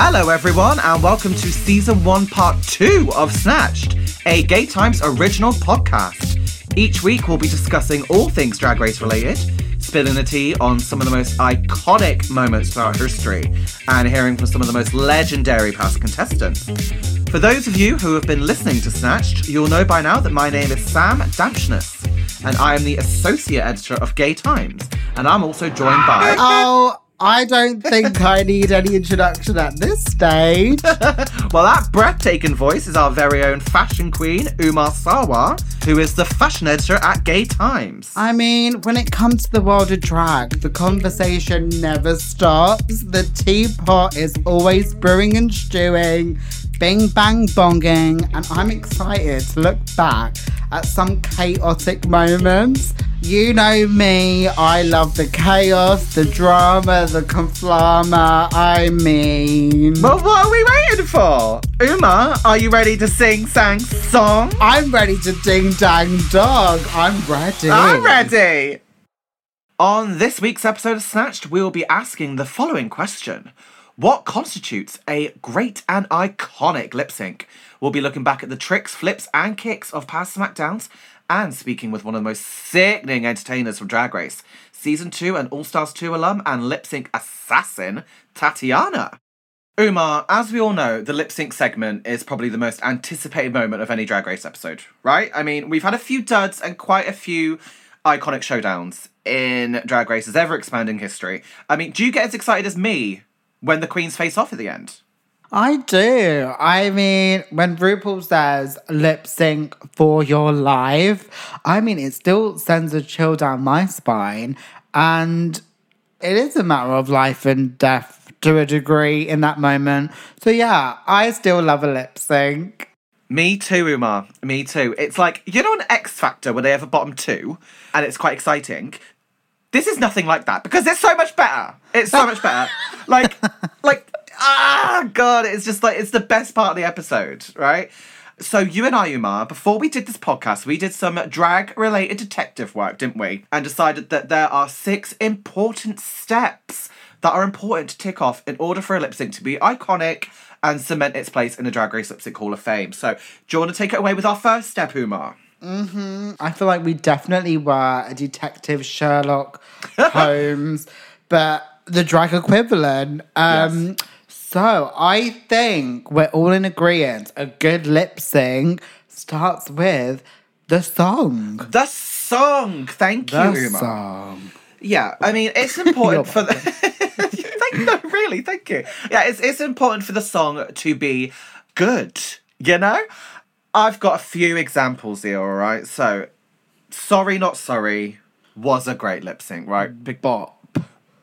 Hello, everyone, and welcome to season one, part two of Snatched, a Gay Times original podcast. Each week, we'll be discussing all things drag race related, spilling the tea on some of the most iconic moments throughout history, and hearing from some of the most legendary past contestants. For those of you who have been listening to Snatched, you'll know by now that my name is Sam Damshenas, and I am the associate editor of Gay Times, and I'm also joined by. Oh, I don't think I need any introduction at this stage. Well, that breathtaking voice is our very own fashion queen, Umar Sawa, who is the fashion editor at Gay Times. I mean, when it comes to the world of drag, the conversation never stops. The teapot is always brewing and stewing, bing bang bonging, and I'm excited to look back at some chaotic moments. You know me, I love the chaos, the drama, the conflama. I mean, Well, what are we waiting for? Umar, are you ready to sing, sang, song? I'm ready to ding dang dog. I'm ready. I'm ready. On this week's episode of Snatched, we will be asking the following question What constitutes a great and iconic lip sync? We'll be looking back at the tricks, flips, and kicks of past SmackDowns and speaking with one of the most sickening entertainers from Drag Race, Season 2 and All Stars 2 alum and lip sync assassin, Tatiana. Umar, as we all know, the lip sync segment is probably the most anticipated moment of any Drag Race episode, right? I mean, we've had a few duds and quite a few iconic showdowns in Drag Race's ever expanding history. I mean, do you get as excited as me when the queens face off at the end? I do. I mean, when RuPaul says lip sync for your life, I mean, it still sends a chill down my spine. And it is a matter of life and death to a degree in that moment. So, yeah, I still love a lip sync. Me too, Umar. Me too. It's like, you know, an X Factor where they have a bottom two and it's quite exciting. This is nothing like that because it's so much better. It's so much better. Like, like, ah, God, it's just like, it's the best part of the episode, right? So, you and I, Umar, before we did this podcast, we did some drag related detective work, didn't we? And decided that there are six important steps that are important to tick off in order for a lip sync to be iconic and cement its place in the Drag Race Lip Sync Hall of Fame. So, do you want to take it away with our first step, Umar? I feel like we definitely were a detective Sherlock Holmes, but the drag equivalent. Um, So I think we're all in agreement. A good lip sync starts with the song. The song. Thank you, The song. Yeah, I mean, it's important for the. thank, no, really, thank you. Yeah, it's it's important for the song to be good. You know, I've got a few examples here. All right, so sorry, not sorry was a great lip sync, right? Big Bop.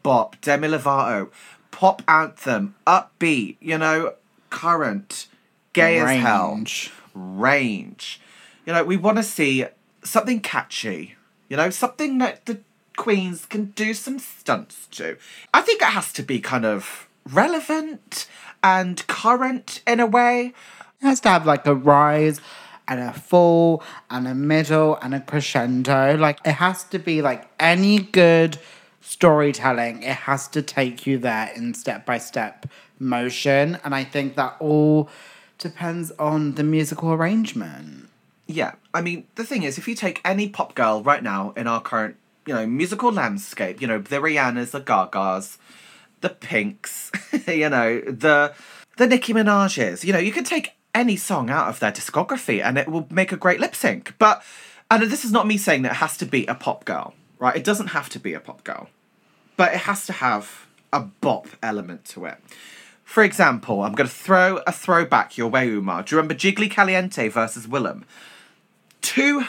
bop, Demi Lovato, pop anthem, upbeat. You know, current, gay as hell Range. range. You know, we want to see something catchy. You know, something that the queens can do some stunts to. I think it has to be kind of relevant and current in a way. It has to have like a rise and a fall and a middle and a crescendo. Like it has to be like any good storytelling, it has to take you there in step by step motion. And I think that all depends on the musical arrangement. Yeah, I mean, the thing is, if you take any pop girl right now in our current, you know, musical landscape, you know, the Rihannas, the Gagas, the Pinks, you know, the the Nicki Minaj's, you know, you could take any song out of their discography and it will make a great lip sync. But and this is not me saying that it has to be a pop girl, right? It doesn't have to be a pop girl, but it has to have a bop element to it. For example, I'm going to throw a throwback your way, Umar. Do you remember Jiggly Caliente versus Willam? Two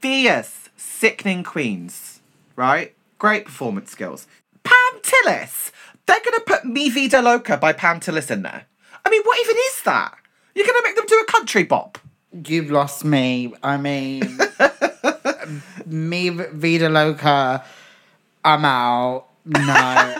fierce, sickening queens, right? Great performance skills. Pam Tillis! They're going to put Mi Vida Loca by Pam Tillis in there. I mean, what even is that? You're going to make them do a country bop. You've lost me. I mean, me, Vida Loca, I'm out. No.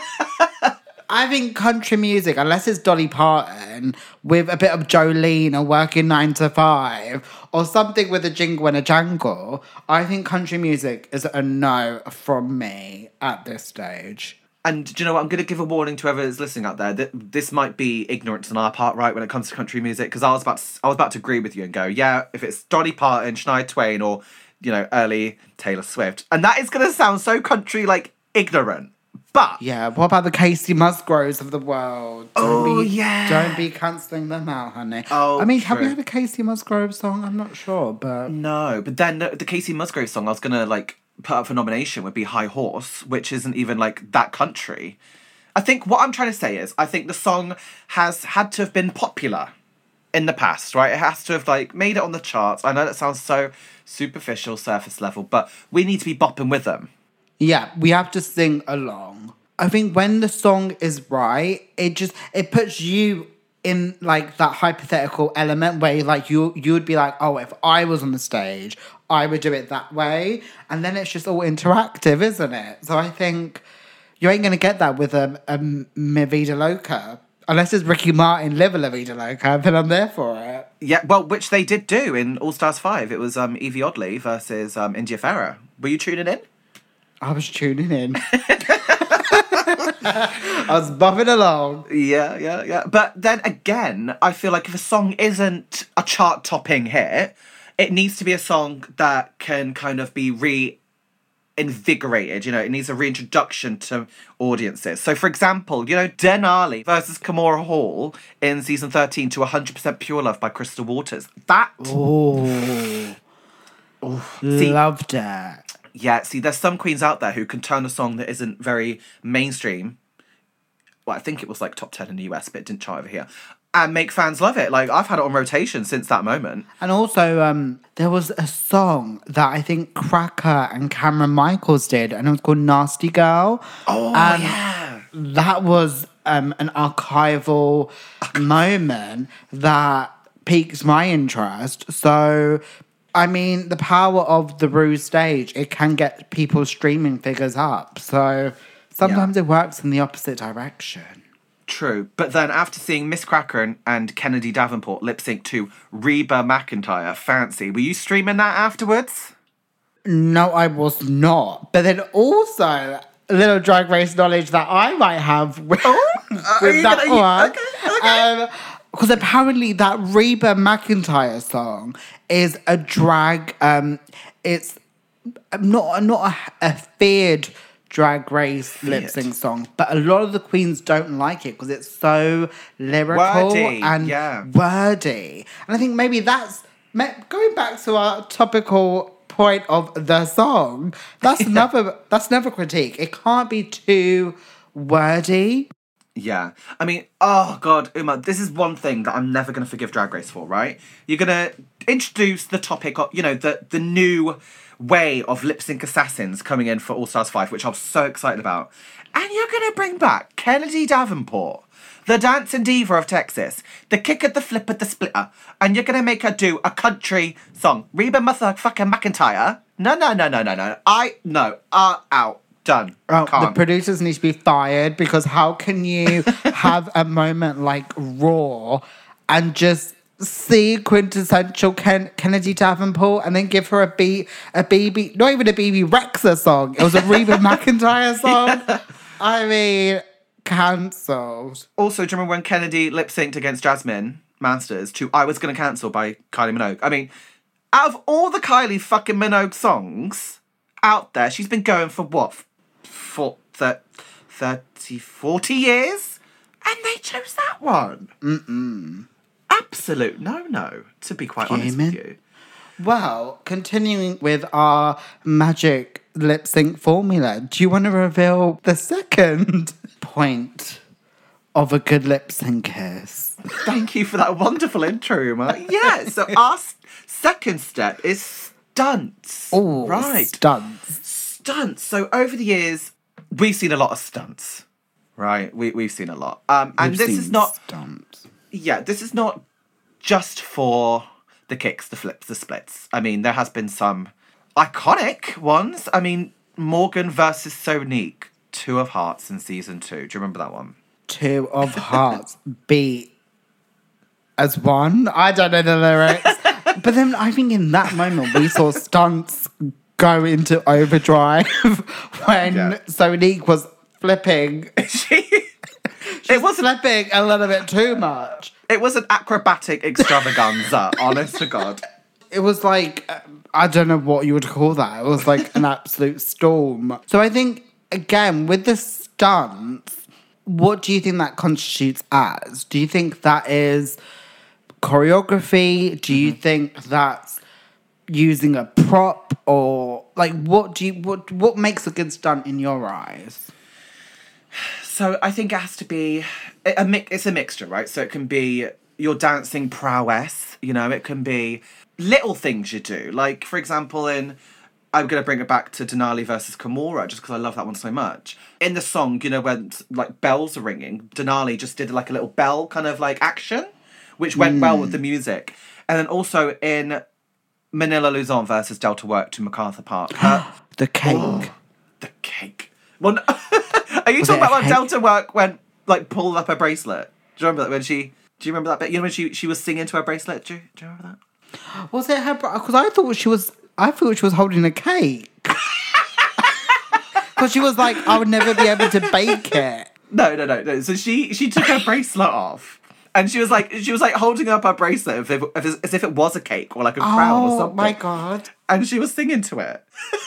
I think country music, unless it's Dolly Parton with a bit of Jolene or working nine to five or something with a jingle and a jangle, I think country music is a no from me at this stage. And do you know what? I'm going to give a warning to whoever's listening out there that this might be ignorance on our part, right, when it comes to country music. Because I was about to, I was about to agree with you and go, yeah, if it's Dolly Parton, Shania Twain, or you know, early Taylor Swift, and that is going to sound so country like ignorant. But Yeah, what about the Kacey Musgraves of the world? Don't Oh, be, yeah. Don't be cancelling them out, honey. Oh, I mean, have we true. had a Kacey Musgrave song? I'm not sure, but no, but then the, the Kacey Musgrave song I was going to like put up for nomination would be High Horse, which isn't even like that country. I think what I'm trying to say is I think the song has had to have been popular in the past, right? It has to have like made it on the charts. I know that sounds so superficial, surface level, but we need to be bopping with them. yeah, we have to sing along. I think when the song is right, it just it puts you in like that hypothetical element where like you you would be like, oh, if I was on the stage, I would do it that way, and then it's just all interactive, isn't it? So I think you ain't gonna get that with a, a Mi Vida Loca. Unless it's Ricky Martin, Live a La Vida Loca, then I'm there for it. Yeah, well, which they did do in All Stars 5. It was um, Evie Oddly versus um, India Ferrah. Were you tuning in? I was tuning in. I was buffing along. Yeah, yeah, yeah. But then again, I feel like if a song isn't a chart topping hit, it needs to be a song that can kind of be re invigorated. You know, it needs a reintroduction to audiences. So, for example, you know, Denali versus Kahmora Hall in season 13 to 100% Pure Love by Crystal Waters. That, Oh, see, loved it. Yeah, see, there's some queens out there who can turn a song that isn't very mainstream. Well, I think it was like top 10 in the US, but it didn't chart over here. And make fans love it. Like, I've had it on rotation since that moment. And also, um, there was a song that I think Cracker and Kameron Michaels did, and it was called Nasty Girl. Oh, And yeah. That was um, an archival moment that piques my interest. So, I mean, the power of the Rue stage, it can get people's streaming figures up. So, sometimes it works in the opposite direction. True. But then after seeing Miz Cracker and, Kennedy Davenport lip sync to Reba McEntire, Fancy, were you streaming that afterwards? No, I was not. But then also a little drag race knowledge that I might have with, oh, with you that gonna- one. okay, okay. Um, because apparently that Reba McEntire song is a drag. Um, it's not not a, a feared drag race lip sync song, but a lot of the queens don't like it because it's so lyrical Wordy, and yeah. wordy. And I think maybe that's going back to our topical point of the song. That's another that's never critique. It can't be too wordy. Yeah. I mean, oh God, Uma, this is one thing that I'm never going to forgive Drag Race for, right? You're going to introduce the topic of, you know, the, the new way of lip sync assassins coming in for All Stars 5, which I'm so excited about. And you're going to bring back Kennedy Davenport, the dancing diva of Texas, the kick at the flip at the splitter, and you're going to make her do a country song. Reba motherfucking McEntire? No, no, no, no, no, no. I, no, uh, out. Done. Oh, the producers need to be fired because how can you have a moment like Raw and just see quintessential Ken- Kennedy Davenport and then give her a B, a BB, not even a Bebe Rexha song. It was a Reba McEntire song. I mean, cancelled. Also, do you remember when Kennedy lip synced against Jasmine Masters to I Was Gonna Cancel by Kylie Minogue? I mean, out of all the Kylie fucking Minogue songs out there, she's been going for what? For thir- 30, 40 years? And they chose that one. Mm-mm. Absolute no-no, to be quite honest with you. Well, continuing with our magic lip sync formula, do you want to reveal the second point of a good lip sync kiss? Thank you for that wonderful intro, Uma. Yeah, so our s- second step is stunts. Oh, right. Stunts. stunts. So over the years, we've seen a lot of stunts, right? We we've seen a lot. Um, and We've this seen is not, stunts. yeah, this is not just for the kicks, the flips, the splits. I mean, there has been some iconic ones. I mean, Morgan versus Sonique, Two of Hearts in season two. Do you remember that one? Two of hearts beat as one. I don't know the lyrics. but then I think in that moment we saw stunts go into overdrive when Yeah. Sonique was flipping. she, it was flipping a little bit too much. it was an acrobatic extravaganza. honest to God. It was like I don't know what you would call that. It was like an absolute storm. So I think again with the stunts, what do you think that constitutes as? Do you think that is choreography? Do you mm-hmm. think that's using a prop or like what do you what what makes a good stunt in your eyes? So I think it has to be a, mix. It's a mixture, right? So it can be your dancing prowess. You know, it can be little things you do. Like for example, in I'm gonna bring it back to Denali versus Kahmora just because I love that one so much. In the song, you know, when like bells are ringing, Denali just did like a little bell kind of like action, which went well with the mm. music. And then also in Manila Luzon versus Delta Work to MacArthur Park. her- The cake. the cake. Well, no- are you Was talking about when? Delta Work went like pulled up her bracelet? Do you remember that when she? Do you remember that bit? You know when she she was singing to her bracelet. Do you, do you remember that? Was it her? Because I thought she was. I thought she was holding a cake. Because she was like, I would never be able to bake it. No, no, no, no. So she she took her bracelet off, and she was like she was like holding up her bracelet as if, as if it was a cake or like a crown or oh, something. Oh something. my god! And she was singing to it.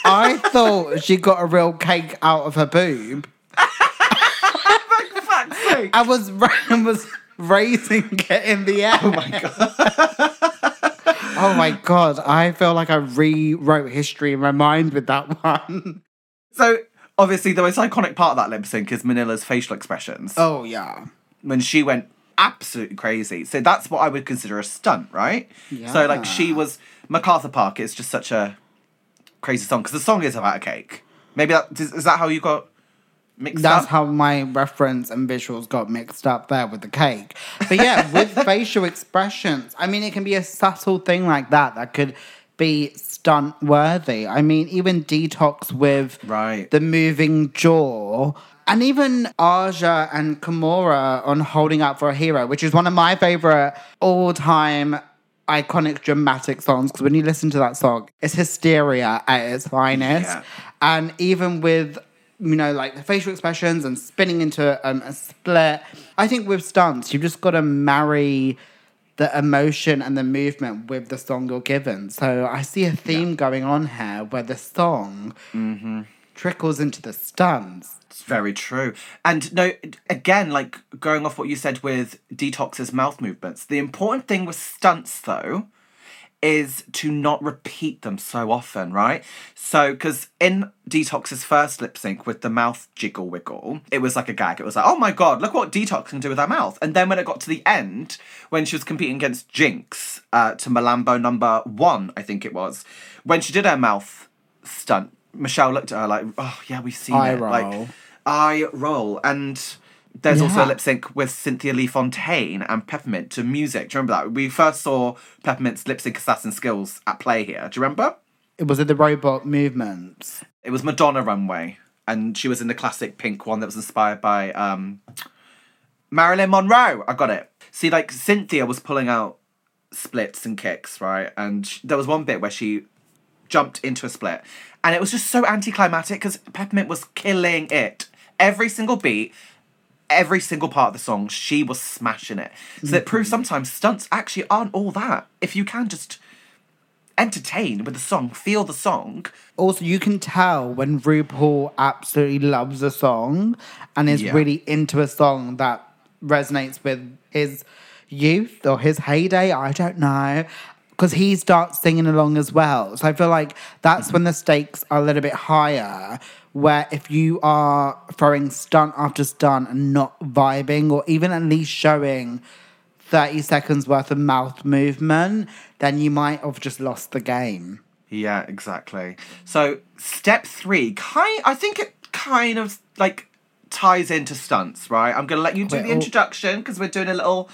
I thought she got a real cake out of her boob. Sake. I was I was raising it in the air. Oh my god. Oh my god! I feel like I rewrote history in my mind with that one. So obviously the most iconic part of that lip sync is Manila's facial expressions. Oh yeah. when she went absolutely crazy. So that's what I would consider a stunt, right? Yeah. So like she was MacArthur Park. It's just such a crazy song because the song is about a cake. Maybe that is, is that how you got mixed That's up? how my reference and visuals got mixed up there with the cake. But yeah, with facial expressions, I mean, it can be a subtle thing like that that could be stunt worthy. I mean, even Detox with Right. the moving jaw. And even Aja and Kimora on Holding Up for a Hero, which is one of my favorite all time iconic dramatic songs. Because when you listen to that song, it's hysteria at its finest. Yeah. And even with, you know, like the facial expressions and spinning into um, a split, I think with stunts, you've just got to marry the emotion and the movement with the song you're given. So I see a theme going on here where the song trickles into the stunts. It's very true. And no, again, like going off what you said with Detox's mouth movements, the important thing with stunts though is to not repeat them so often, right? So, because in Detox's first lip sync with the mouth jiggle wiggle, it was like a gag. It was like, oh my god, look what Detox can do with her mouth. And then when it got to the end, when she was competing against Jinkx uh, to Malambo number one, I think it was, when she did her mouth stunt, Michelle looked at her like, oh yeah, we've seen Eye it. Like, eye roll. And there's also a lip sync with Cynthia Lee Fontaine and Peppermint to music. Do you remember that? We first saw Peppermint's lip sync assassin skills at play here. Do you remember? It was in the robot movements. It was Madonna Runway, and she was in the classic pink one that was inspired by um, Marilyn Monroe. I got it. See, like Cynthia was pulling out splits and kicks, right? And sh- there was one bit where she jumped into a split, and it was just so anticlimactic because Peppermint was killing it. Every single beat, every single part of the song, she was smashing it. So it proves mm-hmm. sometimes stunts actually aren't all that. If you can just entertain with the song, feel the song, Also, you can tell when RuPaul absolutely loves a song and is Yeah. really into a song that resonates with his youth or his heyday. I don't know. Because he starts singing along as well. So I feel like that's mm-hmm. when the stakes are a little bit higher. Where if you are throwing stunt after stunt and not vibing, or even at least showing 30 seconds worth of mouth movement, then you might have just lost the game. Yeah, exactly. So step three, kind I think it kind of like ties into stunts, right? I'm gonna let you do the introduction because we're doing a little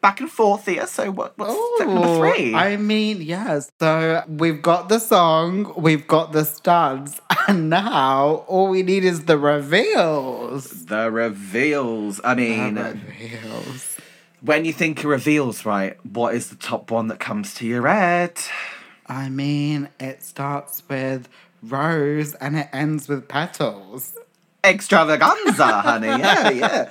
back and forth here. So what, what's step number three? I mean, yes. So we've got the song, we've got the studs, and now all we need is the reveals. the reveals. I mean, The reveals. when you think of reveals, right? What is the top one that comes to your head? I mean, it starts with rose and it ends with petals. Extravaganza, honey. Yeah, yeah.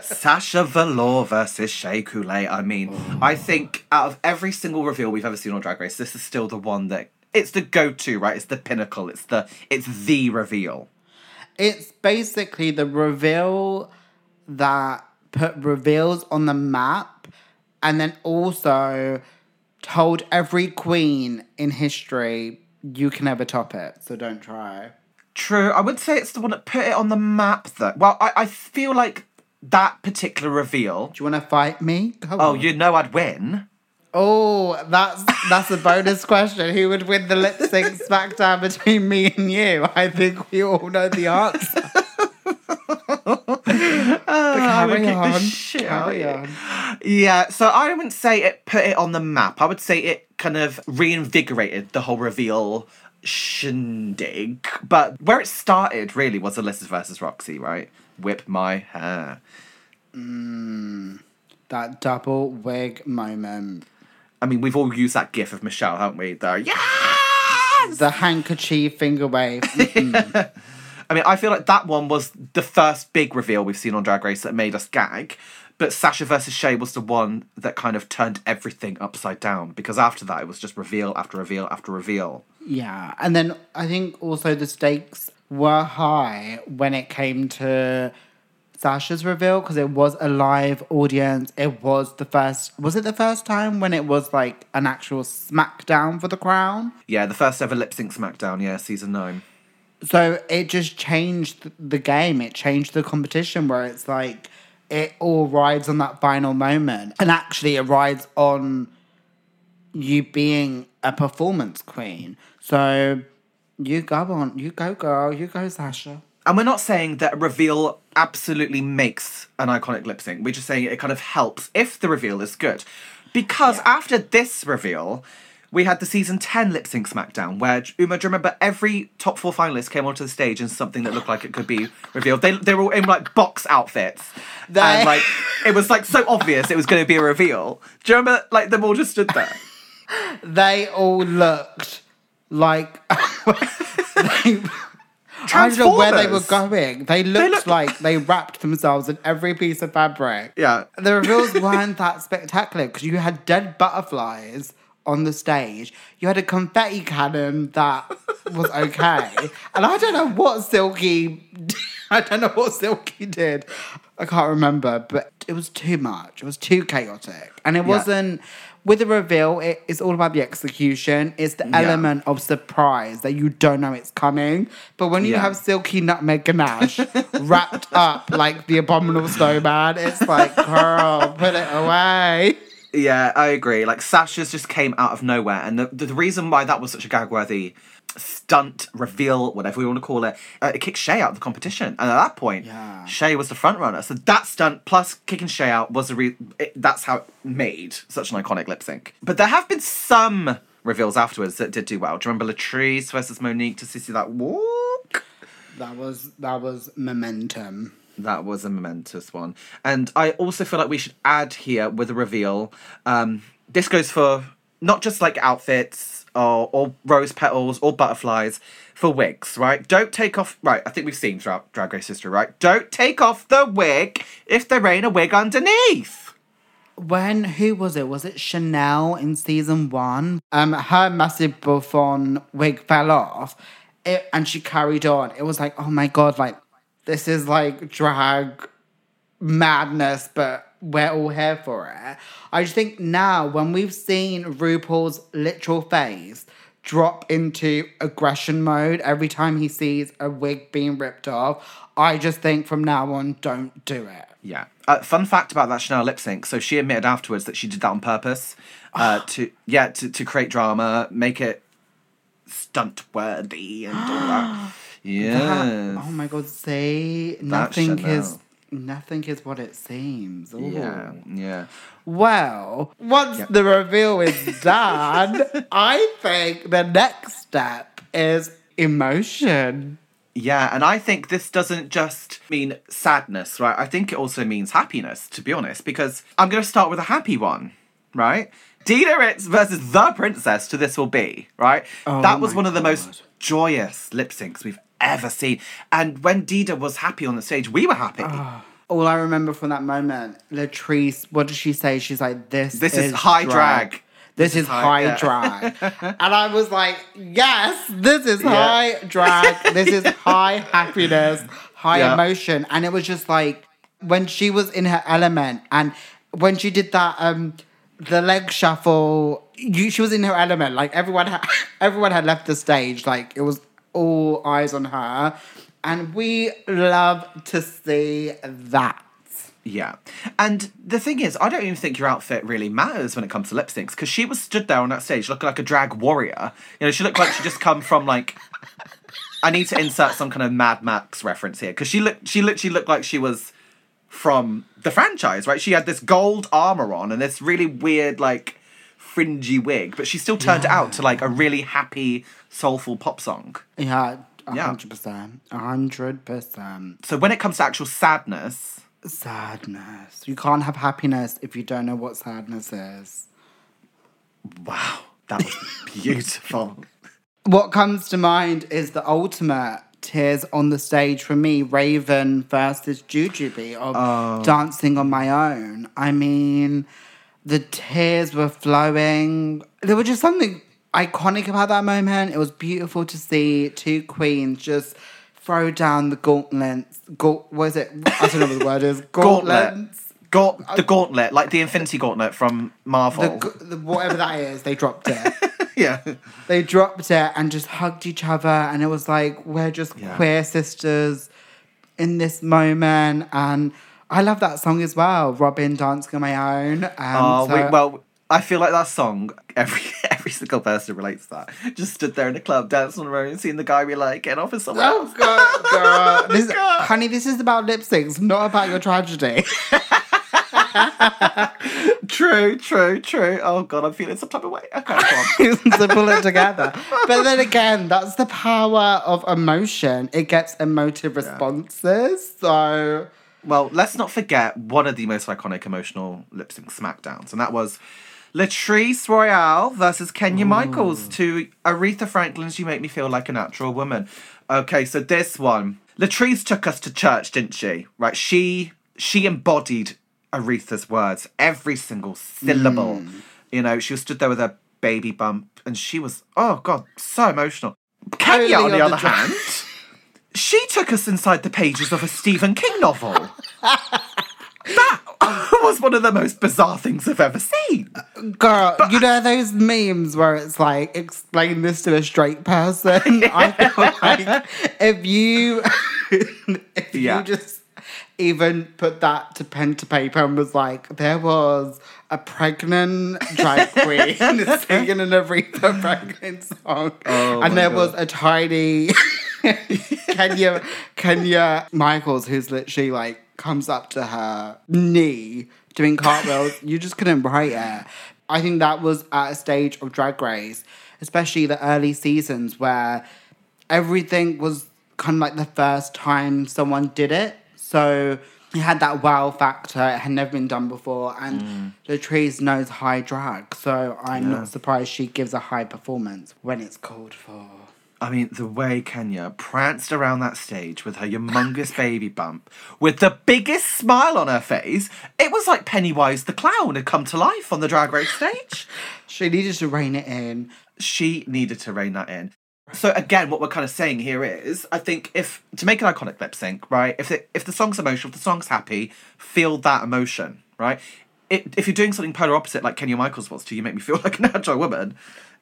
Sasha Velour versus Shea Coulee. I mean, I think out of every single reveal we've ever seen on Drag Race, this is still the one that it's the go-to, right? It's the pinnacle. It's the it's the reveal. It's basically the reveal that put reveals on the map and then also told every queen in history you can never top it, so don't try. True. I would say it's the one that put it on the map though. Well, I, I feel like that particular reveal. Do you want to fight me? Go Oh, on. you know I'd win. Oh, that's that's a bonus question. Who would win the lip sync smackdown between me and you? I think we all know the answer. Oh, carry on, shit out of carry on. Yeah, so I wouldn't say it put it on the map. I would say it kind of reinvigorated the whole reveal shindig. But where it started really was Alyssa versus Roxy, right? Whip my hair. That double wig moment. I mean, we've all used that gif of Michelle, haven't we? The yes! The handkerchief finger wave. Mm. I mean, I feel like that one was the first big reveal we've seen on Drag Race that made us gag. But Sasha versus Shea was the one that kind of turned everything upside down because after that it was just reveal after reveal after reveal. Yeah, and then I think also the stakes were high when it came to Sasha's reveal because it was a live audience. It was the first. Was it the first time when it was like an actual SmackDown for the crown? Yeah, the first ever lip sync SmackDown, yeah, season nine. So it just changed the game. It changed the competition where it's like it all rides on that final moment, and actually it rides on you being a performance queen. So you go on, you go, girl, you go, Sasha. And we're not saying that a reveal absolutely makes an iconic lip sync. We're just saying it kind of helps if the reveal is good. Because after this reveal, we had the season 10 lip sync SmackDown where, Uma, do you remember every top four finalist came onto the stage in something that looked like it could be revealed? They, they were all in like box outfits. They- And like, it was like so obvious it was going to be a reveal. Do you remember like them all just stood there? They all looked like. they, I don't know where they were going. They looked look- like they wrapped themselves in every piece of fabric. Yeah. The reveals weren't that spectacular because you had dead butterflies on the stage. You had a confetti cannon that was okay. and I don't know what Silky I don't know what Silky did. I can't remember, but it was too much. It was too chaotic. And it wasn't with the reveal, it, it's all about the execution. It's the Yeah. element of surprise that you don't know it's coming. But when you Yeah. have Silky Nutmeg Ganache wrapped up like the abominable snowman, it's like, girl, put it away. Yeah, I agree. Like Sasha's just came out of nowhere, and the the reason why that was such a gag-worthy stunt reveal, whatever we want to call it, uh, it kicked Shea out of the competition, and at that point, Yeah. Shea was the front runner. So that stunt plus kicking Shea out was the re- it, that's how it made such an iconic lip sync. But there have been some reveals afterwards that did do well. Do you remember Latrice versus Monique to see that walk? That was that was momentum. That was a momentous one. And I also feel like we should add here with a reveal. Um, this goes for not just like outfits or, or rose petals or butterflies, for wigs, right? Don't take off. Right, I think we've seen throughout Drag Race history, right? Don't take off the wig if there ain't a wig underneath. When who was it? Was it Chanel in season one? Um, her massive bouffant wig fell off, it, and she carried on. It was like, oh my god, like this is like drag madness, but we're all here for it. I just think now when we've seen RuPaul's literal face drop into aggression mode every time he sees a wig being ripped off, I just think from now on, don't do it. Yeah. Uh, fun fact about that Chanel lip sync. So she admitted afterwards that she did that on purpose, uh, to yeah, to, to create drama, make it stunt worthy and all that. That- oh my god, see, nothing Chanel. is nothing is what it seems. Ooh. Yeah, yeah. Well, once the reveal is done, I think the next step is emotion. Yeah, and I think this doesn't just mean sadness, right? I think it also means happiness, to be honest, because I'm going to start with a happy one, right? Dida Ritz versus The Princess to This Will Be, right? Oh that was one of the God. most joyous lip syncs we've ever seen. And when Dida was happy on the stage, we were happy. All I remember from that moment, Latrice, what did she say? She's like, "This, This is high drag. This, is high, yeah. drag." and I was like, "Yes, this is Yeah. high drag. this is high happiness, high Yeah. emotion." And it was just like when she was in her element, and when she did that, um, the leg shuffle. You, she was in her element. Like everyone, ha- everyone had left the stage. Like it was all eyes on her. And we love to see that. Yeah. And the thing is, I don't even think your outfit really matters when it comes to lip syncs because she was stood there on that stage looking like a drag warrior. You know, she looked like she just come from like. I need to insert some kind of Mad Max reference here because she looked. She literally looked like she was from the franchise, right? She had this gold armor on and this really weird, like, fringy wig, but she still turned it out to like a really happy, soulful pop song. Yeah, Yeah. hundred percent, a hundred percent. So when it comes to actual sadness, Sadness. You can't have happiness if you don't know what sadness is. wow, that was beautiful. What comes to mind is the ultimate tears on the stage for me, Raven versus Jujubee of oh. Dancing on My Own. I mean, the tears were flowing. There was just something iconic about that moment. It was beautiful to see two queens just throw down the gauntlets. Gaunt, what is it? I don't know what the word is. Gauntlet. Gauntlets. Gaunt, uh, the gauntlet, like the Infinity Gauntlet from Marvel. The, the, whatever that is, they dropped it. yeah. they dropped it and just hugged each other and it was like we're just Yeah. queer sisters in this moment and I love that song as well, Robyn dancing on my own. Um, Oh, so- we, well, I feel like that song, every every single person relates to that. Just stood there in the club, dancing on the road, and seeing the guy be like "Get off with someone Oh else. god, girl. This, God. honey, this is about lip syncs, not about your tragedy. True, true, true. Oh god, I'm feeling some type of way. Okay, to pull it together. But then again, that's the power of emotion. It gets emotive responses. So Well, let's not forget one of the most iconic emotional lip sync smackdowns, and that was Latrice Royale versus Kenya Michaels to Aretha Franklin's You Make Me Feel Like a Natural Woman. Okay, so this one. Latrice took us to church, didn't she? Right, she she embodied Aretha's words, every single syllable. Mm. You know, she stood there with her baby bump, and she was, oh god, so emotional. Kenya, Only on the other dra- hand, she took us inside the pages of a Stephen King novel. that was one of the most bizarre things I've ever seen. Girl, you know those memes where it's like, explain this to a straight person? I feel like if you if Yeah. you just even put that to pen to paper and was like, there was a pregnant drag queen singing an Aretha Franklin song. Oh and there God. was a tiny Kenya Kenya Michaels who's literally like comes up to her knee doing cartwheels. you just couldn't write it. I think that was at a stage of Drag Race, especially the early seasons where everything was kind of like the first time someone did it. So it had that wow factor. It had never been done before, and mm. Latrice knows high drag. So I'm not surprised she gives a high performance when it's called for. I mean, the way Kenya pranced around that stage with her humongous baby bump, with the biggest smile on her face, it was like Pennywise the clown had come to life on the Drag Race stage. She needed to rein it in. she needed to rein that in. So again, what we're kind of saying here is, I think if to make an iconic lip sync, right? If it, if the song's emotional, if the song's happy, feel that emotion, right? It, if you're doing something polar opposite, like Kenya Michaels was to "You Make Me Feel Like an Natural Woman,"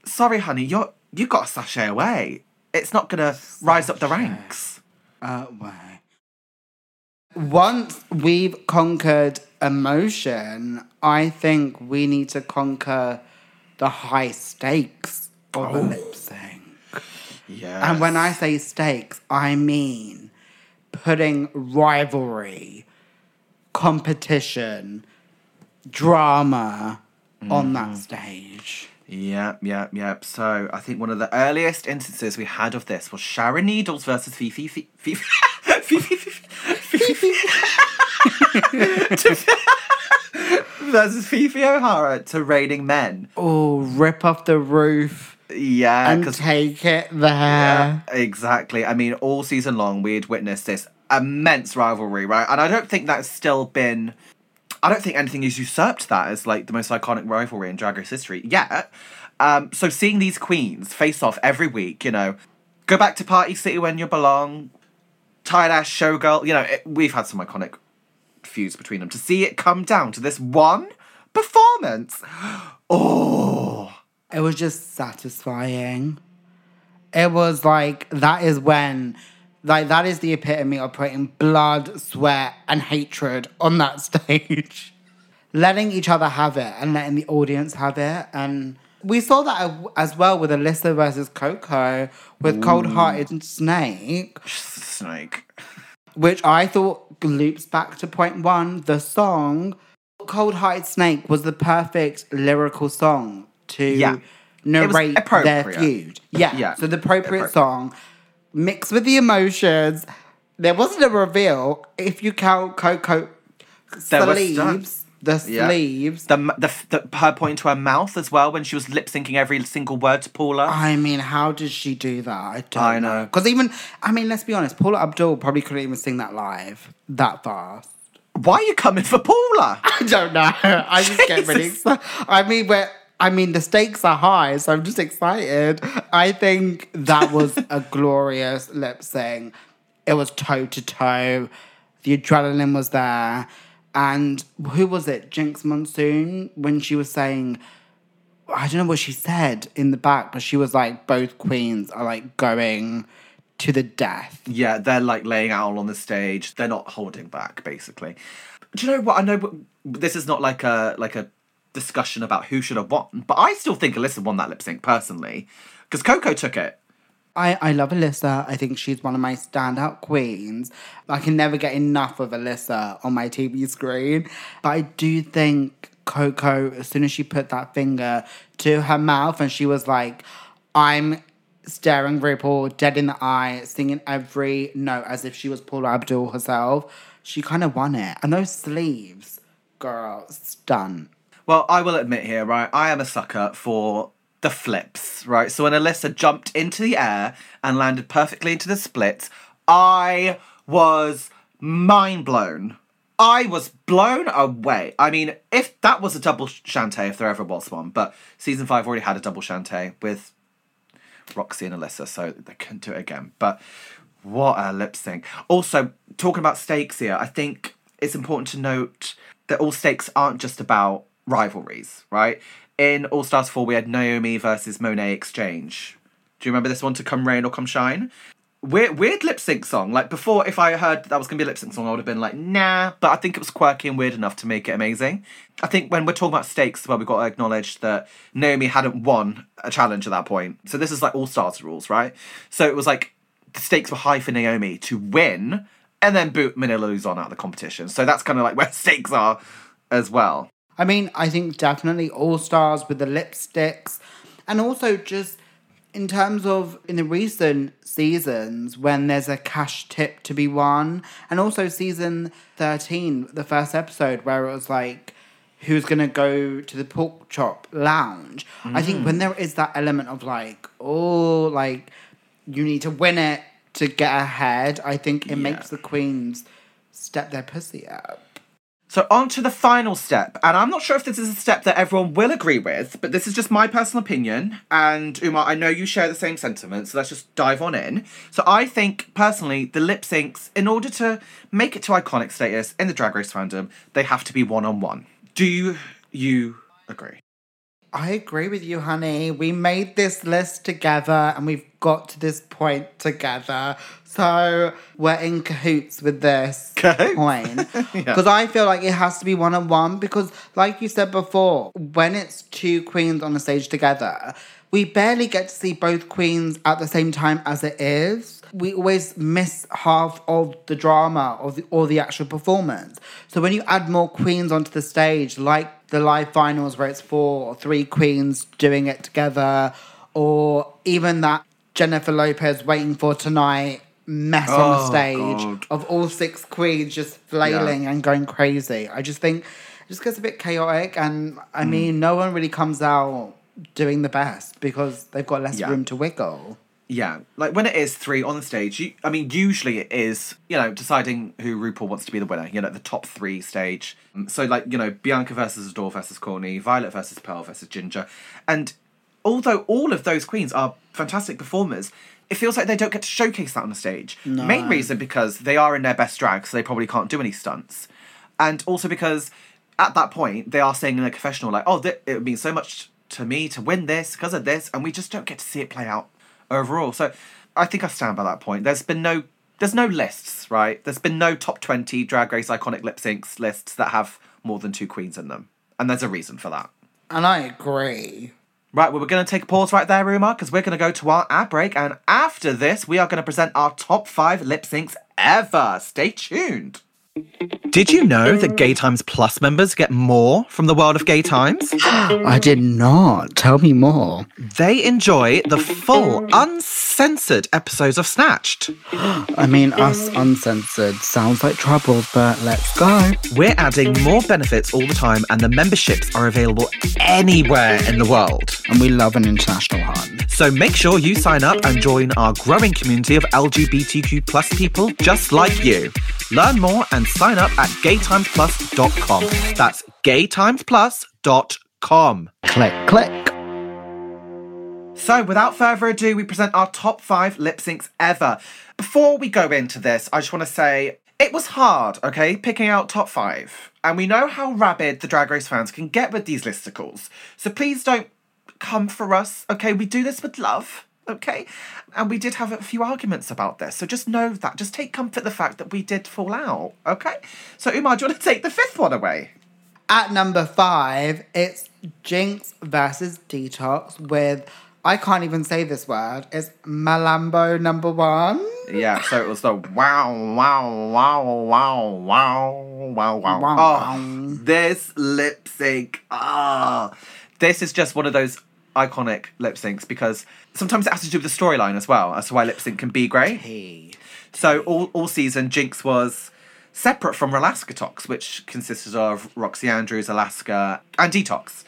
sorry, honey, you're you got to sashay away. It's not gonna rise up the ranks. Uh, way. Once we've conquered emotion, I think we need to conquer the high stakes of a lip sync. Yeah. And when I say stakes, I mean putting rivalry, competition, drama on that stage. Yep, yep, yep. So I think one of the earliest instances we had of this was Sharon Needles versus Fifi Fifi Fifi Fifi Fifi Fifi versus Phi Phi O'Hara to Raining Men. Oh, rip off the roof. Yeah, and take it there. exactly. I mean, all season long, we'd witnessed this immense rivalry, right? And I don't think that's still been. I don't think anything has usurped that as like the most iconic rivalry in Drag Race history yet. Um, so seeing these queens face off every week, you know, go back to Party City when you belong, ass showgirl. You know, it, we've had some iconic feuds between them. To see it come down to this one performance, oh, It was just satisfying. It was like that is when like that is the epitome of putting blood, sweat, and hatred on that stage. letting each other have it and letting the audience have it. And we saw that as well with Alyssa versus Coco with Cold Hearted Snake, snake. which I thought loops back to point one. The song Cold Hearted Snake was the perfect lyrical song to Yeah. narrate their feud. Yeah. Yeah. So the appropriate Appropriate. song mixed with the emotions. There wasn't a reveal if you count Coco There sleeves. The Yeah. sleeves. The, the, the her pointing to her mouth as well when she was lip syncing every single word to Paula. I mean, how did she do that? I don't I know. Because even, I mean, let's be honest, Paula Abdul probably couldn't even sing that live that fast. Why are you coming for Paula? I don't know. I just get really excited. I mean, we're, I mean, the stakes are high, so I'm just excited. I think that was a glorious lip sync. It was toe to toe. The adrenaline was there. And who was it? Jinkx Monsoon, when she was saying, I don't know what she said in the back, but she was like, both queens are like going to the death. yeah, they're like laying out on the stage. They're not holding back, basically. Do you know what? I know this is not like a like a discussion about who should have won, but I still think Alyssa won that lip sync personally because Coco took it. I, I love Alyssa. I think she's one of my standout queens. I can never get enough of Alyssa on my TV screen. But I do think Coco, as soon as she put that finger to her mouth and she was like, I'm staring RuPaul dead in the eye, singing every note as if she was Paula Abdul herself, she kind of won it. And those sleeves, girl, stunned. Well, I will admit here, right? I am a sucker for the flips, right? So when Alyssa jumped into the air and landed perfectly into the splits, I was mind blown. I was blown away. I mean, if that was a double shantay, if there ever was one, but season five already had a double shantay with Roxy and Alyssa, so they couldn't do it again. But what a lip sync. Also, talking about stakes here, I think it's important to note that all stakes aren't just about rivalries, right? In All Stars 4, we had Naomi versus Monet X Change. Do you remember this one, To Come Rain or Come Shine? Weird, weird lip sync song. Like before, if I heard that was gonna be a lip sync song, I would have been like, nah. But I think it was quirky and weird enough to make it amazing. I think when we're talking about stakes, well, we've got to acknowledge that Naomi hadn't won a challenge at that point. So this is like all stars rules, right? So it was like the stakes were high for Naomi to win and then boot Manila Luzon out of the competition. So that's kind of like where stakes are as well. I mean, I think definitely All Stars with the lipsticks, and also just in terms of in the recent seasons when there's a cash tip to be won, and also season 13, the first episode where it was like, who's gonna go to the pork chop lounge? I think when there is that element of like, oh, like you need to win it to get ahead, I think it makes the queens step their pussy up. So on to the final step, and I'm not sure if this is a step that everyone will agree with, but this is just my personal opinion. And Umar, I know you share the same sentiments, so let's just dive on in. So I think personally, the lip syncs, in order to make it to iconic status in the Drag Race fandom, they have to be one on one. Do you agree? I agree with you, honey. We made this list together and we've got to this point together. So we're in cahoots with this Cahoots? point. Because I feel like it has to be one on one. Because, like you said before, when it's two queens on the stage together, we barely get to see both queens at the same time as it is. We always miss half of the drama of the, or the actual performance. So when you add more queens onto the stage, like the live finals where it's four or three queens doing it together, or even that Jennifer Lopez waiting for tonight mess on the Oh, stage God. of all six queens just flailing and going crazy. I just think it just gets a bit chaotic, and I Mm. mean, no one really comes out doing the best because they've got less Yeah. room to wiggle. Yeah, like when it is three on the stage, you, I mean, usually it is, you know, deciding who RuPaul wants to be the winner, you know, the top three stage. Um, So, like, you know, Bianca versus Adore versus Courtney, Violet versus Pearl versus Ginger. And although all of those queens are fantastic performers, it feels like they don't get to showcase that on the stage. Main reason because they are in their best drag, so they probably can't do any stunts. And also because at that point, they are saying in a confessional, like, oh, th- it would mean so much to me to win this because of this, and we just don't get to see it play out overall. So I think I stand by that point. There's been no there's no lists, right? There's been no top twenty drag race iconic lip syncs lists that have more than two queens in them. And there's a reason for that. And I agree. Right, well, we're going to take a pause right there, Rumor, because we're going to go to our ad break. And after this, we are going to present our top five lip syncs ever. Stay tuned. Did you know that Gay Times Plus members get more from the world of Gay Times? I did not. Tell me more. They enjoy the full, uncensored episodes of Snatched. I mean, us uncensored sounds like trouble, but let's go. We're adding more benefits all the time, and the memberships are available anywhere in the world. And we love an international hunt. So make sure you sign up and join our growing community of LGBTQ plus people just like you. Learn more and sign up at gaytimesplus.com. That's gaytimesplus.com. Click, click. So, without further ado, we present our top five lip syncs ever. Before we go into this, I just want to say it was hard, okay, picking out top five. And we know how rabid the Drag Race fans can get with these listicles. So please don't come for us, okay? We do this with love, okay? And we did have a few arguments about this. So just know that. Just take comfort the fact that we did fall out, okay? So, Umar, do you want to take the fifth one away? At number five, it's Jinkx versus Detox with, I can't even say this word, it's Malambo number one. Yeah, so it was the wow, wow, wow, wow, wow, wow, wow. Wow. Oh, this lip sync. Ah, this is just one of those iconic lip syncs because sometimes it has to do with the storyline as well as to why lip sync can be great. Hey. So all, all season, Jinkx was separate from Alaska Tox, which consisted of Roxxxy Andrews, Alaska, and Detox.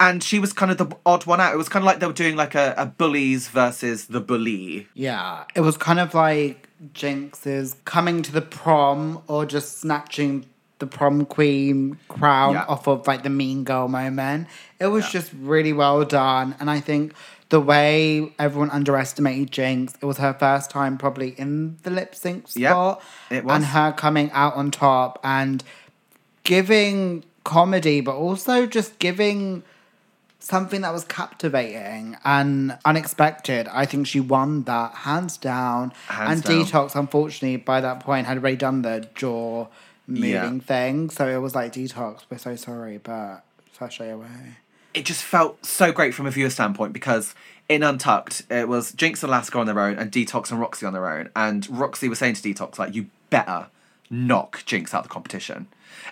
And she was kind of the odd one out. It was kind of like they were doing like a, a bullies versus the bully. Yeah, it was kind of like Jinkx's coming to the prom or just snatching the prom queen crown Yeah. off of like the mean girl moment. It was just really well done. And I think the way everyone underestimated Jinkx, it was her first time probably in the lip sync Yep, spot. it was. And her coming out on top and giving comedy, but also just giving something that was captivating and unexpected. I think she won that hands down. Hands and down. Detox, unfortunately, by that point had already done the jaw moving Yeah. thing. So it was like Detox, we're so sorry, but sashay away. it just felt so great from a viewer standpoint because in Untucked, it was Jinkx and Alaska on their own and Detox and Roxxxy on their own. And Roxxxy was saying to Detox, like, you better knock Jinkx out of the competition.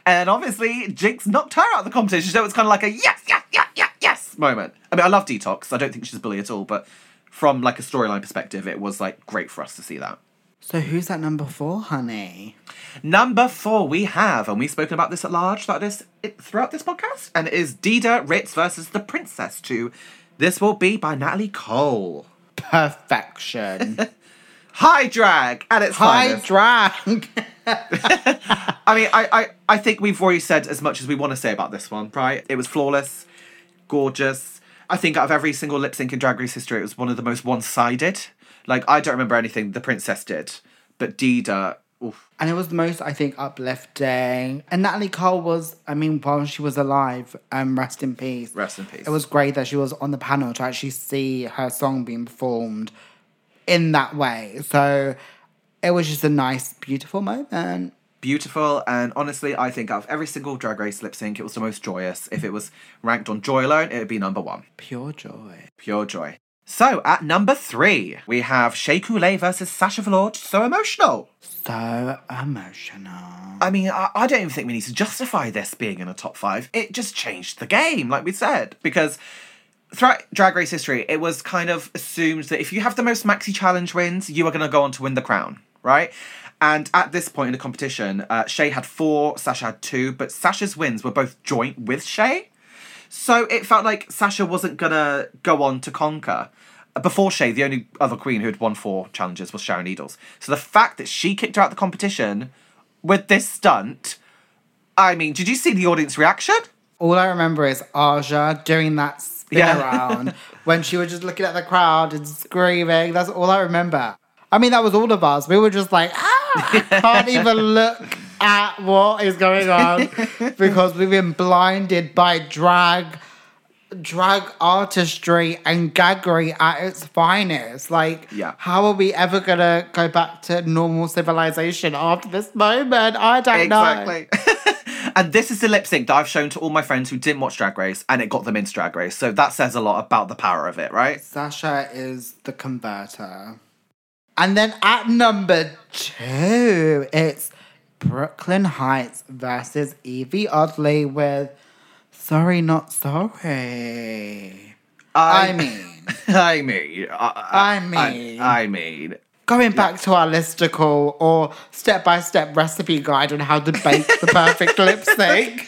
And obviously, Jinkx knocked her out of the competition. So it was kind of like a yes, yes, yes, yes, yes moment. I mean, I love Detox. I don't think she's a bully at all. But from like a storyline perspective, it was like great for us to see that. So who's at number four, honey? Number four, we have, and we've spoken about this at large throughout this, throughout this podcast, and it is Dida Ritz versus the Princess 2. This will be by Natalie Cole. Perfection. High drag at its High finest. drag. I mean, I, I, I think we've already said as much as we want to say about this one, right? It was flawless, gorgeous. I think out of every single lip sync in Drag Race history, it was one of the most one sided. Like, I don't remember anything the Princess did, but Dida, oof. And it was the most, I think, uplifting. And Natalie Cole was, I mean, while she was alive, um, rest in peace. Rest in peace. It was great that she was on the panel to actually see her song being performed in that way. So it was just a nice, beautiful moment. beautiful and honestly i think out of every single drag race lip sync it was the most joyous if it was ranked on joy alone it would be number one Pure joy. pure joy so at number three we have Shea Coulee versus Sasha Velour so emotional So emotional. I mean, I, I don't even think we need to justify this being in a top five. It just changed the game, like we said, because throughout Drag Race history, it was kind of assumed that if you have the most maxi challenge wins, you are going to go on to win the crown, right? And at this point in the competition, uh, Shea had four, Sasha had two, but Sasha's wins were both joint with Shea. So it felt like Sasha wasn't gonna go on to conquer. Before Shea, the only other queen who had won four challenges was Sharon Needles. So the fact that she kicked her out of the competition with this stunt, I mean, did you see the audience reaction? All I remember is Aja doing that spin Yeah. around when she was just looking at the crowd and screaming. That's all I remember. I mean, that was all of us. We were just like, ah, I can't even look at what is going on because we've been blinded by drag, drag artistry and gaggery at its finest. Like, Yeah. how are we ever gonna go back to normal civilization after this moment? I don't know. Exactly. and this is the lip sync that I've shown to all my friends who didn't watch Drag Race, and it got them into Drag Race. So that says a lot about the power of it, right? Sasha is the converter. And then at number two, it's Brooklyn Hytes versus Yvie Oddly with Sorry Not Sorry. I mean, I mean, uh, uh, I, I mean- I, I mean, going back to our listicle or step by step recipe guide on how to bake the perfect lip sync.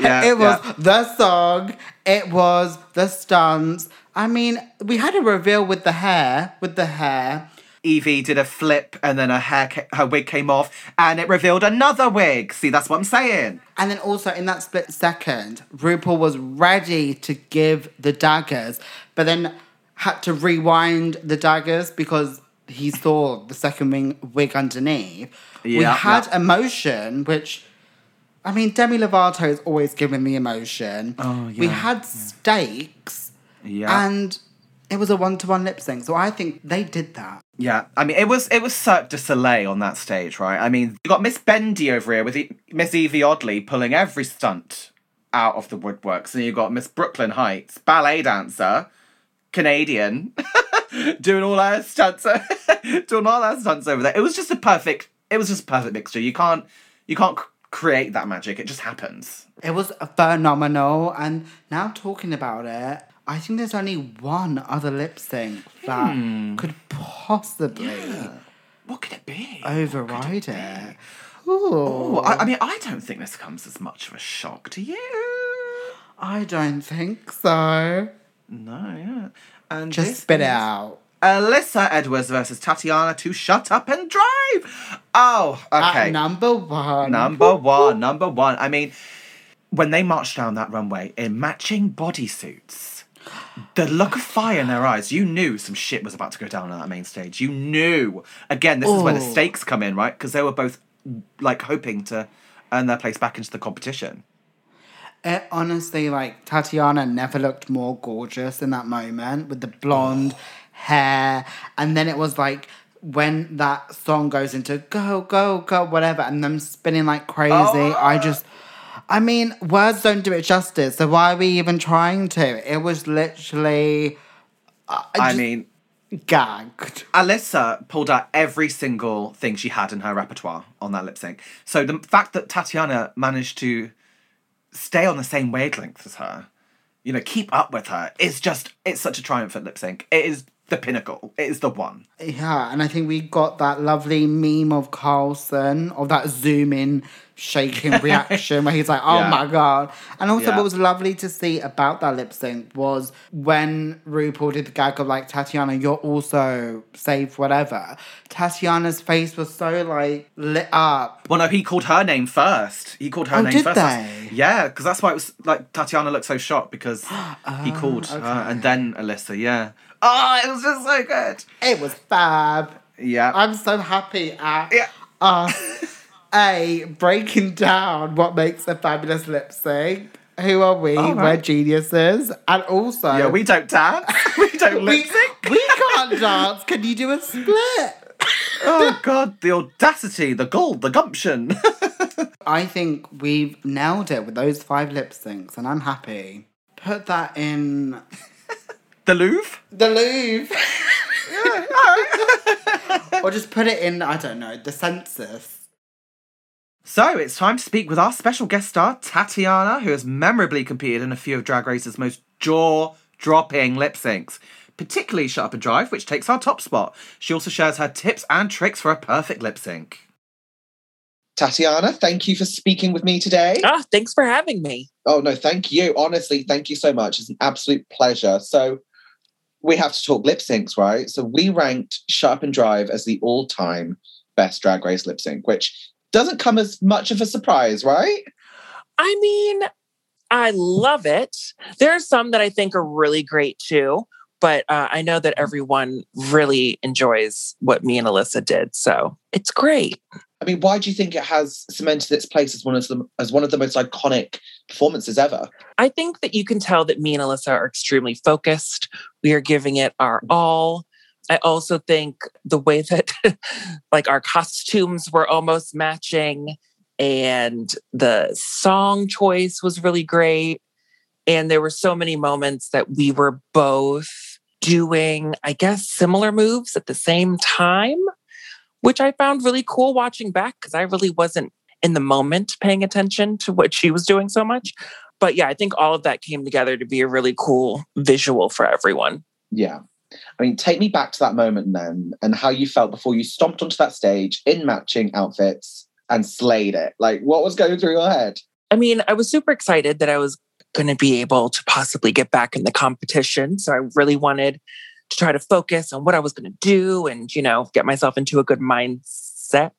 yeah, it was yeah. the song, it was the stunts. I mean, we had a reveal with the hair, with the hair. Yvie did a flip, and then her hair, ca- her wig came off, and it revealed another wig. See, that's what I'm saying. And then also in that split second, RuPaul was ready to give the daggers, but then had to rewind the daggers because he saw the second wing wig underneath. Yeah, we had yeah. emotion, which I mean Demi Lovato is always giving the emotion. Oh, yeah, We yeah, had stakes Yeah, and it was a one to one lip sync. So I think they did that. yeah. I mean, it was it was Cirque du Soleil on that stage, right? I mean, you got Miss Bendy over here with E- Miss Yvie Oddly pulling every stunt out of the woodworks, and you got Miss Brooklyn Hytes, ballet dancer, Canadian, doing all her stunts, doing all her stunts over there. It was just a perfect. It was just a perfect mixture. You can't you can't create that magic. It just happens. It was phenomenal. And now talking about it, I think there's only one other lip sync that Hmm. could possibly What could it be? override it. Ooh, Well, I, I mean, I don't think this comes as much of a shock to you. I don't think so. No, yeah. And Just spit it out. Alyssa Edwards versus Tatiana to shut up and drive. Oh, okay. At number one. number one, number one. I mean, when they marched down that runway in matching bodysuits, the look of fire in their eyes, you knew some shit was about to go down on that main stage. You knew. Again, this is where the oh. stakes come in, right? Because they were both like hoping to earn their place back into the competition. It honestly, like, Tatiana never looked more gorgeous in that moment with the blonde hair. And then it was like when that song goes into go, go, go, whatever, and them spinning like crazy. Oh. I just, I mean, words don't do it justice. So why are we even trying to? It was literally uh, I just- mean, gagged. Alyssa pulled out every single thing she had in her repertoire on that lip sync. So the fact that Tatiana managed to stay on the same wavelength as her, you know, keep up with her, is just, it's such a triumphant lip sync. It is the pinnacle. It is the one. Yeah, and I think we got that lovely meme of Carson of that zoom in shaking reaction where he's like, "Oh Yeah. my god!" And also, Yeah. what was lovely to see about that lip sync was when RuPaul did the gag of like, "Tatiana, you're also safe, whatever." Tatiana's face was so like lit up. Well, no, he called her name first. He called her Oh, name did first. they? Yeah, because that's why it was like Tatiana looked so shocked because he oh, called her and then Alyssa. Yeah. Oh, it was just so good. It was fab. Yeah. I'm so happy at Yeah. us a breaking down what makes a fabulous lip sync. Who are we? All We're right. geniuses, and also yeah, we don't dance. we don't lip sync. we can't dance. Can you do a split? Oh God, the audacity, the gold, the gumption. I think we've nailed it with those five lip syncs, and I'm happy. Put that in the Louvre. the Louvre, or just put it in. I don't know the census. So it's time to speak with our special guest star, Tatiana, who has memorably competed in a few of Drag Race's most jaw-dropping lip syncs, particularly Shut Up and Drive, which takes our top spot. She also shares her tips and tricks for a perfect lip sync. Tatiana, thank you for speaking with me today. Ah, thanks for having me. Oh, no, thank you. Honestly, thank you so much. It's an absolute pleasure. So, we have to talk lip syncs, right? So, we ranked Shut Up and Drive as the all time best drag race lip sync, which doesn't come as much of a surprise, right? I mean, I love it. There are some that I think are really great too, but uh, I know that everyone really enjoys what me and Alyssa did. So it's great. I mean, why do you think it has cemented its place as one of the as one of the most iconic performances ever? I think that you can tell that me and Alyssa are extremely focused. We are giving it our all. I also think the way that like our costumes were almost matching and the song choice was really great and there were so many moments that we were both doing I guess similar moves at the same time which I found really cool watching back because I really wasn't in the moment paying attention to what she was doing so much. But yeah, I think all of that came together to be a really cool visual for everyone. Yeah. I mean, take me back to that moment then and how you felt before you stomped onto that stage in matching outfits and slayed it. Like, what was going through your head? I mean, I was super excited that I was going to be able to possibly get back in the competition. So I really wanted to try to focus on what I was going to do and, you know, get myself into a good mindset.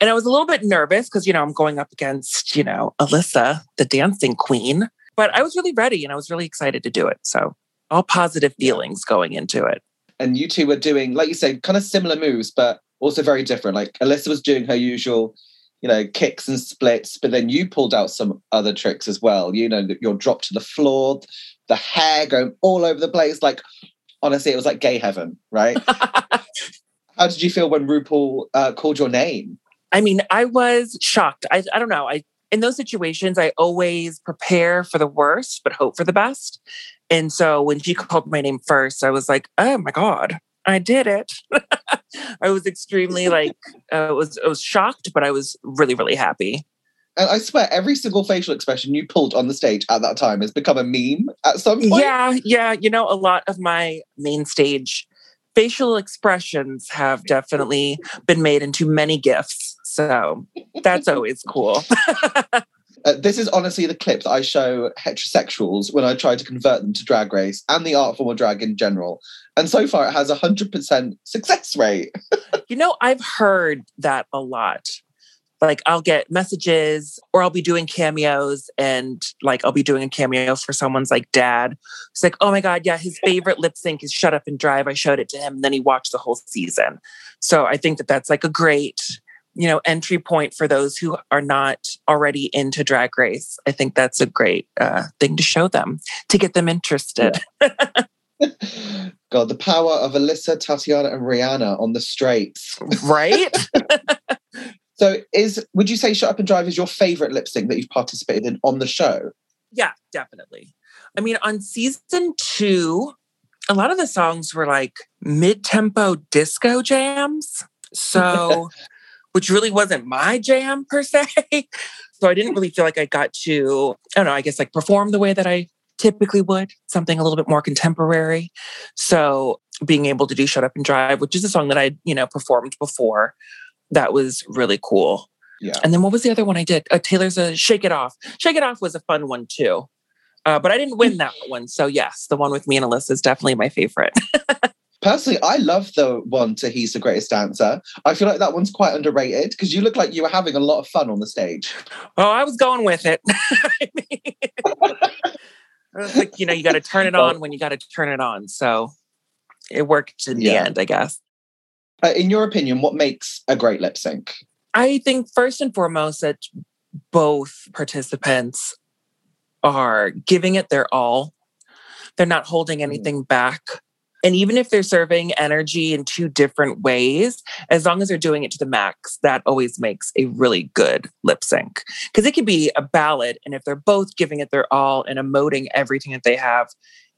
And I was a little bit nervous because, you know, I'm going up against, you know, Alyssa, the dancing queen. But I was really ready and I was really excited to do it. So all positive feelings going into it. And you two were doing, like you said, kind of similar moves, but also very different. Like Alyssa was doing her usual, you know, kicks and splits, but then you pulled out some other tricks as well. You know, your drop to the floor, the hair going all over the place. Like, honestly, it was like gay heaven, right? How did you feel when RuPaul uh, called your name? I mean, I was shocked. I, I don't know. I in those situations, I always prepare for the worst, but hope for the best. And so when she called my name first, I was like, oh my God, I did it. I was extremely like, uh, was, I was shocked, but I was really, really happy. And I swear, every single facial expression you pulled on the stage at that time has become a meme at some point. Yeah, yeah. You know, a lot of my main stage facial expressions have definitely been made into many gifts. So that's always cool. Uh, this is honestly the clip that I show heterosexuals when I try to convert them to drag race and the art form of drag in general. And so far, it has a 100% success rate. you know, I've heard that a lot. Like, I'll get messages or I'll be doing cameos and like I'll be doing a cameo for someone's like dad. It's like, oh my God, yeah, his favorite lip sync is Shut Up and Drive. I showed it to him and then he watched the whole season. So I think that that's like a great you know entry point for those who are not already into drag race i think that's a great uh, thing to show them to get them interested yeah. god the power of alyssa tatiana and rihanna on the straights right so is would you say shut up and drive is your favorite lip sync that you've participated in on the show yeah definitely i mean on season two a lot of the songs were like mid-tempo disco jams so which really wasn't my jam per se. so I didn't really feel like I got to, I don't know, I guess like perform the way that I typically would, something a little bit more contemporary. So being able to do Shut Up and Drive, which is a song that I, you know, performed before, that was really cool. Yeah. And then what was the other one I did? Uh, Taylor's a Shake It Off. Shake It Off was a fun one too. Uh, but I didn't win that one. So yes, the one with me and Alyssa is definitely my favorite. Personally, I love the one to He's the Greatest Dancer. I feel like that one's quite underrated because you look like you were having a lot of fun on the stage. Oh, I was going with it. I mean, like, you know, you got to turn it on when you got to turn it on. So it worked in yeah. the end, I guess. Uh, in your opinion, what makes a great lip sync? I think first and foremost that both participants are giving it their all. They're not holding mm. anything back. And even if they're serving energy in two different ways, as long as they're doing it to the max, that always makes a really good lip sync. Because it could be a ballad, and if they're both giving it their all and emoting everything that they have,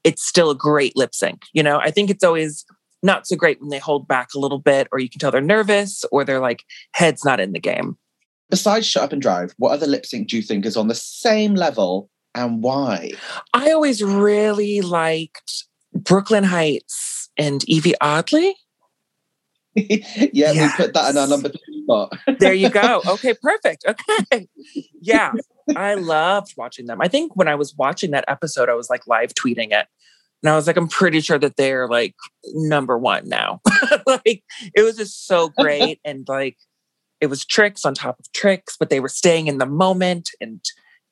it's still a great lip sync. You know, I think it's always not so great when they hold back a little bit, or you can tell they're nervous, or they're like heads not in the game. Besides Shut Up and Drive, what other lip sync do you think is on the same level and why? I always really liked Brooklyn Hytes and Yvie Oddly. yeah, yes. we put that in our number two spot. there you go. Okay, perfect. Okay. Yeah, I loved watching them. I think when I was watching that episode, I was like live tweeting it. And I was like, I'm pretty sure that they're like number one now. like it was just so great. and like it was tricks on top of tricks, but they were staying in the moment and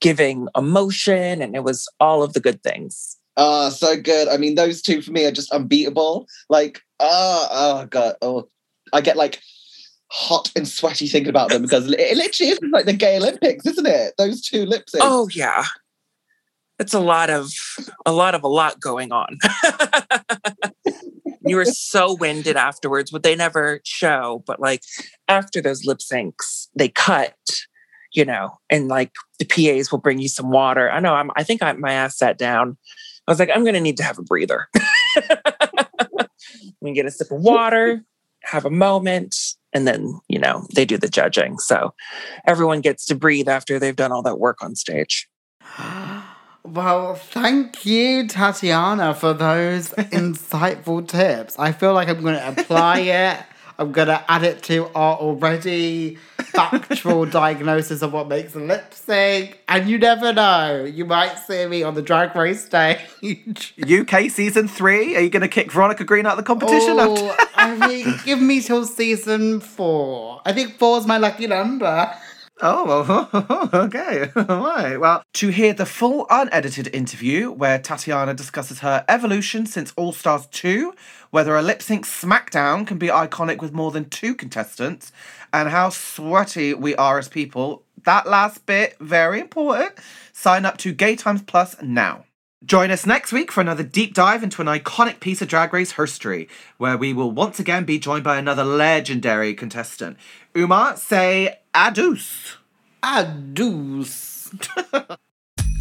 giving emotion. And it was all of the good things. Ah, so good. I mean, those two for me are just unbeatable. Like, oh, oh god, oh, I get like hot and sweaty thinking about them because it literally is like the gay Olympics, isn't it? Those two lip syncs. Oh yeah, it's a lot of a lot of a lot going on. you were so winded afterwards, but they never show. But like after those lip syncs, they cut. You know, and like the PAs will bring you some water. I know. I'm. I think I, my ass sat down. I was like, I'm going to need to have a breather. we get a sip of water, have a moment, and then, you know, they do the judging. So everyone gets to breathe after they've done all that work on stage. Well, thank you, Tatiana, for those insightful tips. I feel like I'm going to apply it. I'm going to add it to our already factual diagnosis of what makes a lip sync. And you never know, you might see me on the drag race stage. UK season three. Are you going to kick Veronica Green out of the competition? Oh, I mean, give me till season four. I think four is my lucky number. Oh, okay. All right. Well, to hear the full unedited interview where Tatiana discusses her evolution since All Stars 2, whether a lip sync SmackDown can be iconic with more than two contestants, and how sweaty we are as people, that last bit, very important. Sign up to Gay Times Plus now. Join us next week for another deep dive into an iconic piece of Drag Race history, where we will once again be joined by another legendary contestant. Uma, say adus. Adus.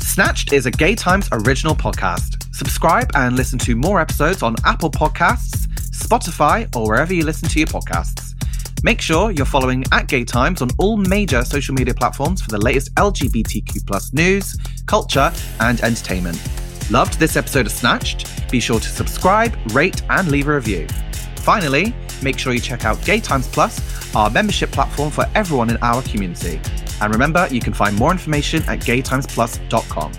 Snatched is a Gay Times original podcast. Subscribe and listen to more episodes on Apple Podcasts, Spotify, or wherever you listen to your podcasts. Make sure you're following at Gay Times on all major social media platforms for the latest LGBTQ plus news, culture, and entertainment. Loved this episode of Snatched? Be sure to subscribe, rate, and leave a review. Finally, make sure you check out Gay Times Plus, our membership platform for everyone in our community. And remember, you can find more information at gaytimesplus.com.